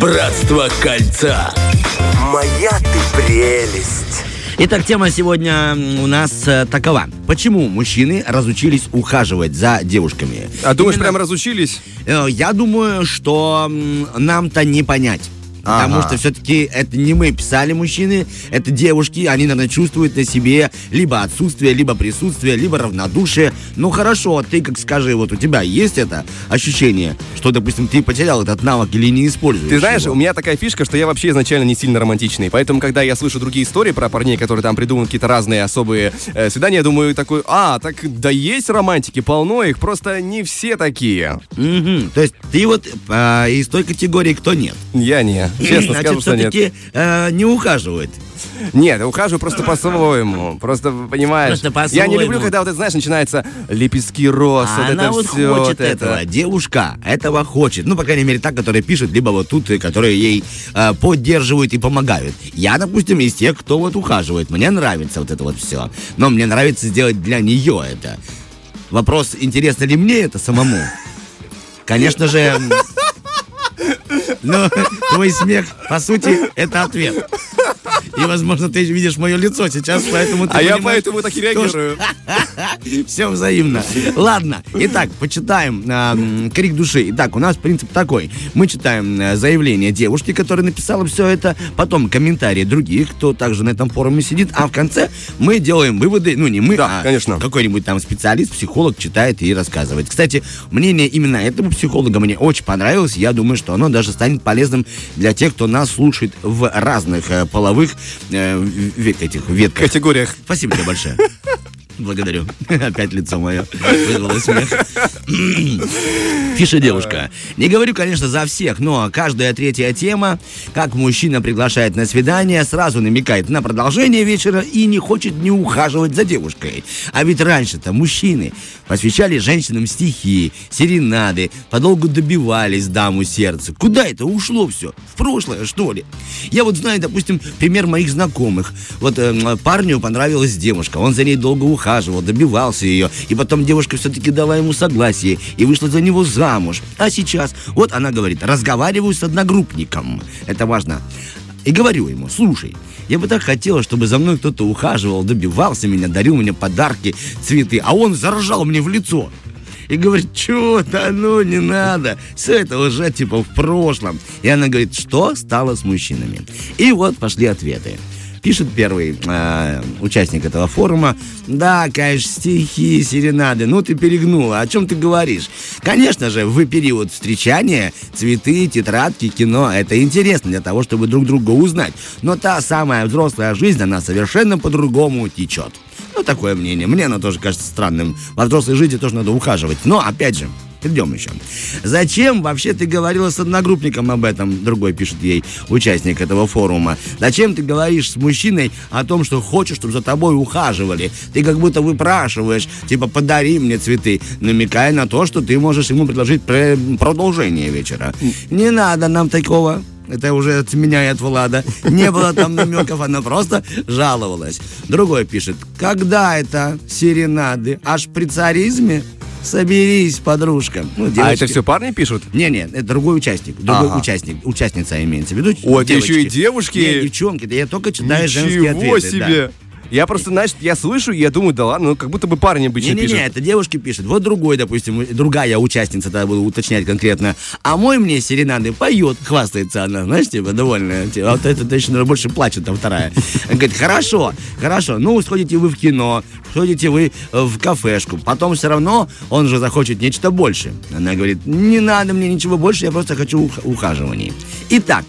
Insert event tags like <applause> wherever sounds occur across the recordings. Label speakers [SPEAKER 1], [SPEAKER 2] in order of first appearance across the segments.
[SPEAKER 1] Братство кольца.
[SPEAKER 2] Моя ты прелесть.
[SPEAKER 3] Итак, тема сегодня у нас э, такова. Почему мужчины разучились ухаживать за девушками?
[SPEAKER 4] А думаешь,
[SPEAKER 3] Именно-
[SPEAKER 4] прям разучились?
[SPEAKER 3] Э, Я думаю, что нам-то не понять. Потому
[SPEAKER 4] Ага.
[SPEAKER 3] что все-таки это не мы писали мужчины, это девушки, они, наверное, чувствуют на себе либо отсутствие, либо присутствие, либо равнодушие. Ну хорошо, ты как скажи, вот у тебя есть это ощущение, что, допустим, ты потерял этот навык или не используешь
[SPEAKER 4] Ты знаешь,
[SPEAKER 3] его?
[SPEAKER 4] у меня такая фишка, что я вообще изначально не сильно романтичный. Поэтому, когда я слышу другие истории про парней, которые там придумывают какие-то разные особые э, свидания, я думаю такой, а, так да есть романтики, полно их, просто не все такие.
[SPEAKER 3] Мгм. То есть ты вот а, из той категории, кто нет.
[SPEAKER 4] Я не. <laughs> Честно
[SPEAKER 3] Значит,
[SPEAKER 4] скажу, что нет.
[SPEAKER 3] э, не ухаживает.
[SPEAKER 4] Нет, ухаживаю просто по-своему. Просто, понимаешь,
[SPEAKER 3] Просто
[SPEAKER 4] я не люблю, когда вот это, знаешь, начинается лепестки роз,
[SPEAKER 3] А
[SPEAKER 4] вот
[SPEAKER 3] она
[SPEAKER 4] это
[SPEAKER 3] вот
[SPEAKER 4] все,
[SPEAKER 3] хочет
[SPEAKER 4] вот
[SPEAKER 3] этого.
[SPEAKER 4] это.
[SPEAKER 3] Девушка этого хочет. Ну, по крайней мере, та, которая пишет, либо вот тут, которые ей э, поддерживают и помогают. Я, допустим, из тех, кто вот ухаживает. Мне нравится вот это вот все. Но мне нравится сделать для нее это. Вопрос, интересно ли мне это самому? Конечно же... Но твой смех, по сути, это ответ. И, возможно, ты видишь мое лицо сейчас, поэтому ты
[SPEAKER 4] А я поэтому так и реагирую. <laughs>
[SPEAKER 3] все взаимно. Ладно, итак, почитаем а, крик души. Итак, у нас принцип такой. Мы читаем э, заявление девушки, которая написала все это, потом комментарии других, кто также на этом форуме сидит, а в конце мы делаем выводы, ну не мы,
[SPEAKER 4] Да,
[SPEAKER 3] а
[SPEAKER 4] конечно.
[SPEAKER 3] какой-нибудь там специалист, психолог читает и рассказывает. Кстати, мнение именно этого психолога мне очень понравилось. Я думаю, что оно даже станет полезным для тех, кто нас слушает в разных э, половых э, этих ветках.
[SPEAKER 4] категориях.
[SPEAKER 3] Спасибо тебе большое. <laughs> Благодарю. <laughs> Опять лицо мое вызвало смех. <clears throat> Пишет девушка. Не говорю, конечно, за всех, но каждая третья тема, как мужчина приглашает на свидание, сразу намекает на продолжение вечера и не хочет не ухаживать за девушкой. А ведь раньше-то мужчины посвящали женщинам стихи, серенады, подолгу добивались даму сердца. Куда это ушло все? В прошлое, что ли? Я вот знаю, допустим, пример моих знакомых. Вот э, парню понравилась девушка, он за ней долго ухаживал, добивался ее, и потом девушка все-таки дала ему согласие и вышла за него замуж. А сейчас, вот она говорит, разговариваю с одногруппником. Это важно. И говорю ему, слушай, я бы так хотела, чтобы за мной кто-то ухаживал, добивался меня, дарил мне подарки, цветы, а он заражал мне в лицо. И говорит, что, да ну не надо, все это уже типа в прошлом. И она говорит, что стало с мужчинами? И вот пошли ответы. Пишет первый э, участник этого форума. Да, конечно, стихи, серенады. Ну, ты перегнула. О чем ты говоришь? Конечно же, в период встречания цветы, тетрадки, кино – это интересно для того, чтобы друг друга узнать. Но та самая взрослая жизнь, она совершенно по-другому течет. Ну, такое мнение. Мне оно тоже кажется странным. Во взрослой жизни тоже надо ухаживать. Но, опять же, придем еще. Зачем вообще ты говорила с одногруппником об этом? Другой пишет ей, участник этого форума. Зачем ты говоришь с мужчиной о том, что хочешь, чтобы за тобой ухаживали? Ты как будто выпрашиваешь, типа, подари мне цветы, намекая на то, что ты можешь ему предложить пре- продолжение вечера. Не надо нам такого. Это уже от меня и от Влада. Не было там намеков, она просто жаловалась. Другой пишет, когда это серенады? Аж при царизме? Соберись, подружка. Ну,
[SPEAKER 4] А это все парни пишут?
[SPEAKER 3] Не-не, это другой участник. Другой
[SPEAKER 4] Ага.
[SPEAKER 3] участник. Участница имеется в виду.
[SPEAKER 4] О, это еще и девушки?
[SPEAKER 3] Нет, девчонки. Да я только читаю женские
[SPEAKER 4] Ничего
[SPEAKER 3] ответы. да.
[SPEAKER 4] Я просто, знаешь, я слышу, и я думаю, да ладно, ну как будто бы парни обычно
[SPEAKER 3] Не-не-не,
[SPEAKER 4] пишут.
[SPEAKER 3] это девушки пишут. Вот другой, допустим, другая участница, тогда буду уточнять конкретно. А мой мне серенады поет, хвастается она, знаешь, типа, довольная. Типа, Вот это еще наверное, больше плачет, там вторая. Она говорит, хорошо, хорошо, ну, сходите вы в кино, сходите вы э, в кафешку, потом все равно он же захочет нечто больше. Она говорит, не надо мне ничего больше, я просто хочу ух- ухаживаний. Итак,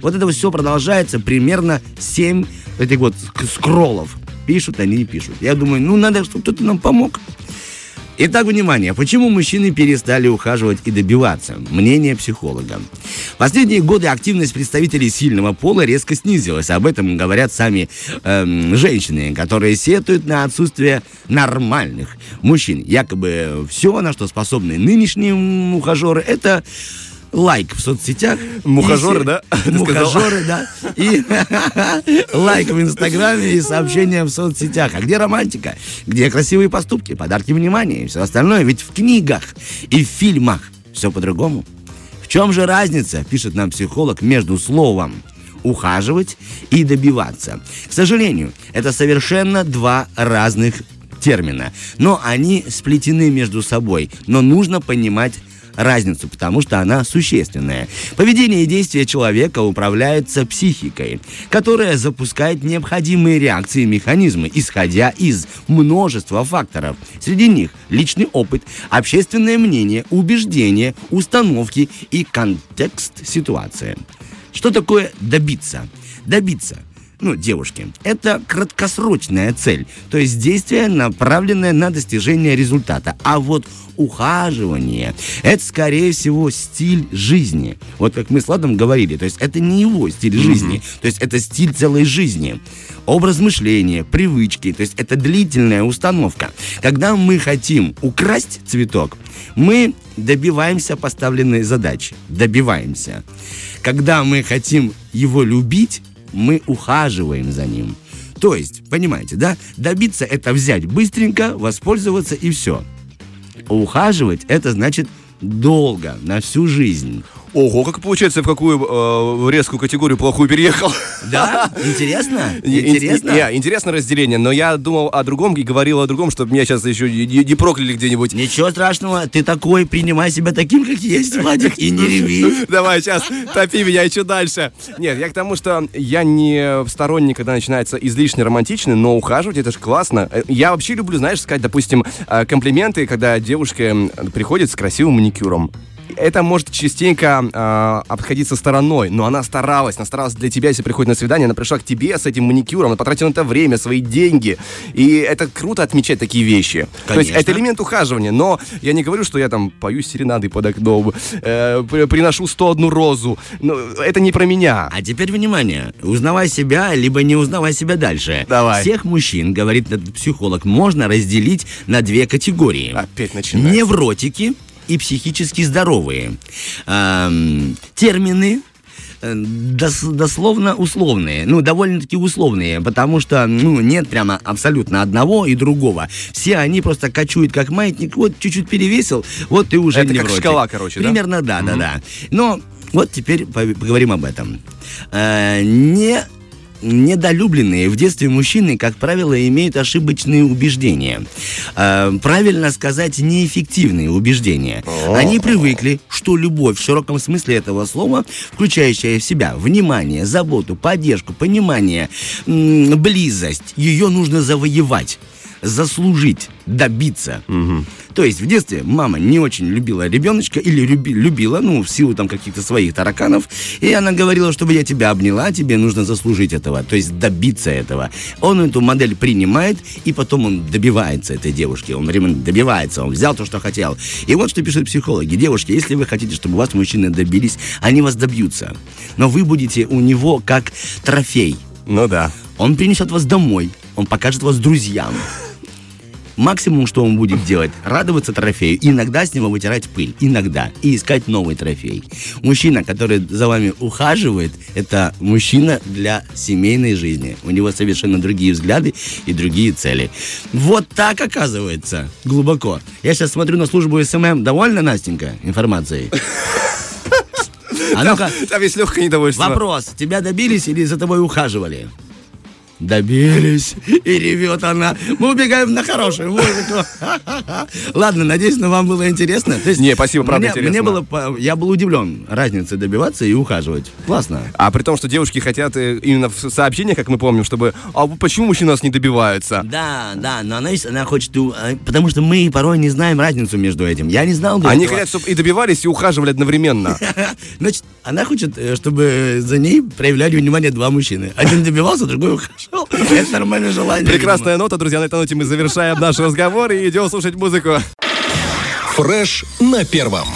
[SPEAKER 3] вот это все продолжается примерно 7 этих вот ск- скроллов. Пишут они не пишут. Я думаю, ну надо, чтобы кто-то нам помог. Итак, внимание, почему мужчины перестали ухаживать и добиваться? Мнение психолога. В последние годы активность представителей сильного пола резко снизилась. Об этом говорят сами эм, женщины, которые сетуют на отсутствие нормальных мужчин. Якобы все, на что способны нынешние ухажеры, это лайк в соцсетях. И се- <laughs>
[SPEAKER 4] да?
[SPEAKER 3] Мухажеры, да. И <laughs> лайк в Инстаграме и сообщения в соцсетях. А где романтика? Где красивые поступки, подарки внимания и все остальное? Ведь в книгах и в фильмах все по-другому. В чем же разница, пишет нам психолог, между словом ухаживать и добиваться. К сожалению, это совершенно два разных термина, но они сплетены между собой, но нужно понимать разницу, потому что она существенная. Поведение и действия человека управляются психикой, которая запускает необходимые реакции и механизмы, исходя из множества факторов. Среди них личный опыт, общественное мнение, убеждения, установки и контекст ситуации. Что такое добиться? Добиться – ну, девушки, это краткосрочная цель, то есть действие, направленное на достижение результата. А вот ухаживание, это, скорее всего, стиль жизни. Вот как мы с Ладом говорили, то есть это не его стиль жизни, mm-hmm. то есть это стиль целой жизни. Образ мышления, привычки, то есть это длительная установка. Когда мы хотим украсть цветок, мы добиваемся поставленной задачи. Добиваемся. Когда мы хотим его любить, мы ухаживаем за ним. То есть, понимаете, да? Добиться это взять быстренько, воспользоваться и все. Ухаживать это значит долго, на всю жизнь.
[SPEAKER 4] Ого, как получается, в какую э, резкую категорию плохую переехал.
[SPEAKER 3] Да? Интересно? <laughs> Интересно?
[SPEAKER 4] Не, интересно разделение, но я думал о другом и говорил о другом, чтобы меня сейчас еще не, не прокляли где-нибудь.
[SPEAKER 3] Ничего страшного, ты такой, принимай себя таким, как есть, Владик, и не реви. <laughs>
[SPEAKER 4] Давай, сейчас, топи меня еще дальше. Нет, я к тому, что я не сторонник, когда начинается излишне романтичный, но ухаживать это же классно. Э, я вообще люблю, знаешь, сказать, допустим, э, комплименты, когда девушка приходит с красивым маникюром это может частенько э, обходиться стороной, но она старалась, она старалась для тебя, если приходит на свидание, она пришла к тебе с этим маникюром, она потратила на это время, свои деньги, и это круто отмечать такие вещи. Конечно. То есть это элемент ухаживания, но я не говорю, что я там пою серенады под окном, э, приношу 101 розу, но это не про меня.
[SPEAKER 3] А теперь внимание, узнавай себя, либо не узнавай себя дальше.
[SPEAKER 4] Давай.
[SPEAKER 3] Всех мужчин, говорит психолог, можно разделить на две категории.
[SPEAKER 4] Опять начинается.
[SPEAKER 3] Невротики и психически здоровые. Эм, термины э, дос, дословно условные, ну, довольно-таки условные, потому что, ну, нет прямо абсолютно одного и другого. Все они просто кочуют как маятник, вот чуть-чуть перевесил, вот ты уже
[SPEAKER 4] Это
[SPEAKER 3] невротик.
[SPEAKER 4] как шкала, короче,
[SPEAKER 3] Примерно,
[SPEAKER 4] да?
[SPEAKER 3] да, да, да. Но вот теперь поговорим об этом. Э, не недолюбленные в детстве мужчины, как правило, имеют ошибочные убеждения. Э, правильно сказать, неэффективные убеждения. Они привыкли, что любовь в широком смысле этого слова, включающая в себя внимание, заботу, поддержку, понимание, близость, ее нужно завоевать заслужить, добиться.
[SPEAKER 4] Угу.
[SPEAKER 3] То есть в детстве мама не очень любила ребеночка или люби, любила, ну, в силу там каких-то своих тараканов, и она говорила, чтобы я тебя обняла, тебе нужно заслужить этого, то есть добиться этого. Он эту модель принимает, и потом он добивается этой девушки, он добивается, он взял то, что хотел. И вот что пишут психологи. Девушки, если вы хотите, чтобы вас мужчины добились, они вас добьются. Но вы будете у него как трофей.
[SPEAKER 4] Ну да.
[SPEAKER 3] Он принесет вас домой, он покажет вас друзьям. Максимум, что он будет делать, радоваться трофею, иногда с него вытирать пыль, иногда, и искать новый трофей. Мужчина, который за вами ухаживает, это мужчина для семейной жизни. У него совершенно другие взгляды и другие цели. Вот так оказывается, глубоко. Я сейчас смотрю на службу SMM. Довольно, Настенька, информацией? <laughs>
[SPEAKER 4] А ну-ка. Там есть легкое недовольство.
[SPEAKER 3] Вопрос. Тебя добились или за тобой ухаживали? Добились. И ревет она. Мы убегаем на хорошую музыку. <laughs> Ладно, надеюсь, но вам было интересно.
[SPEAKER 4] То есть, не, спасибо, правда
[SPEAKER 3] мне,
[SPEAKER 4] интересно.
[SPEAKER 3] Мне было, я был удивлен разницей добиваться и ухаживать. Классно.
[SPEAKER 4] А при том, что девушки хотят э, именно в сообщениях, как мы помним, чтобы... А почему мужчины нас не добиваются?
[SPEAKER 3] Да, да, но она, она хочет... Э, потому что мы порой не знаем разницу между этим. Я не знал
[SPEAKER 4] Они этого. хотят, чтобы и добивались, и ухаживали одновременно. <laughs>
[SPEAKER 3] Значит, она хочет, э, чтобы за ней проявляли внимание два мужчины. Один добивался, другой ухаживал. Это нормальное желание.
[SPEAKER 4] Прекрасная нота, друзья. На этой ноте мы завершаем наш разговор и идем слушать музыку.
[SPEAKER 5] Фреш на первом.